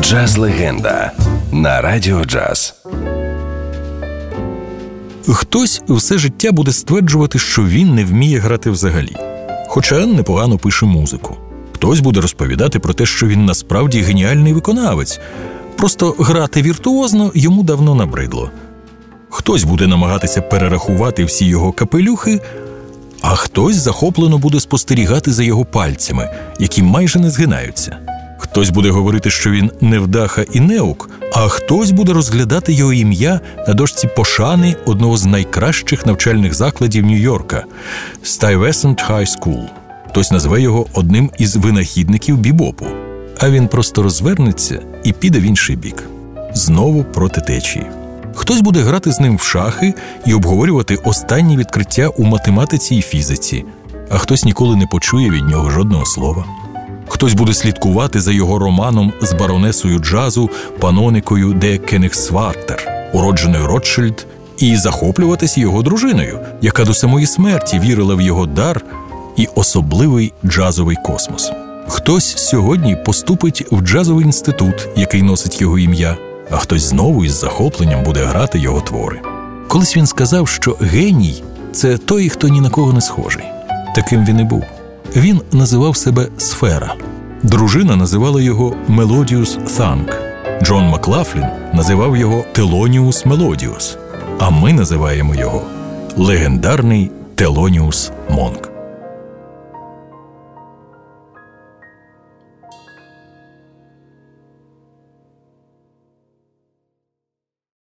Джаз легенда на радіо джаз. Хтось все життя буде стверджувати, що він не вміє грати взагалі, хоча непогано пише музику. Хтось буде розповідати про те, що він насправді геніальний виконавець, просто грати віртуозно йому давно набридло. Хтось буде намагатися перерахувати всі його капелюхи, а хтось захоплено буде спостерігати за його пальцями, які майже не згинаються. Хтось буде говорити, що він невдаха і неук, а хтось буде розглядати його ім'я на дошці пошани одного з найкращих навчальних закладів Нью-Йорка Stuyvesant High School. Хтось назве його одним із винахідників бібопу, а він просто розвернеться і піде в інший бік. Знову проти течії. Хтось буде грати з ним в шахи і обговорювати останні відкриття у математиці і фізиці, а хтось ніколи не почує від нього жодного слова. Хтось буде слідкувати за його романом з баронесою джазу паноникою де Кенігсвартер, уродженою Ротшильд, і захоплюватись його дружиною, яка до самої смерті вірила в його дар і особливий джазовий космос. Хтось сьогодні поступить в джазовий інститут, який носить його ім'я, а хтось знову із захопленням буде грати його твори. Колись він сказав, що геній це той, хто ні на кого не схожий. Таким він і був. Він називав себе Сфера. Дружина називала його Мелодіус Санк. Джон Маклафлін називав його Телоніус Мелодіус. А ми називаємо його легендарний Телоніус Монк.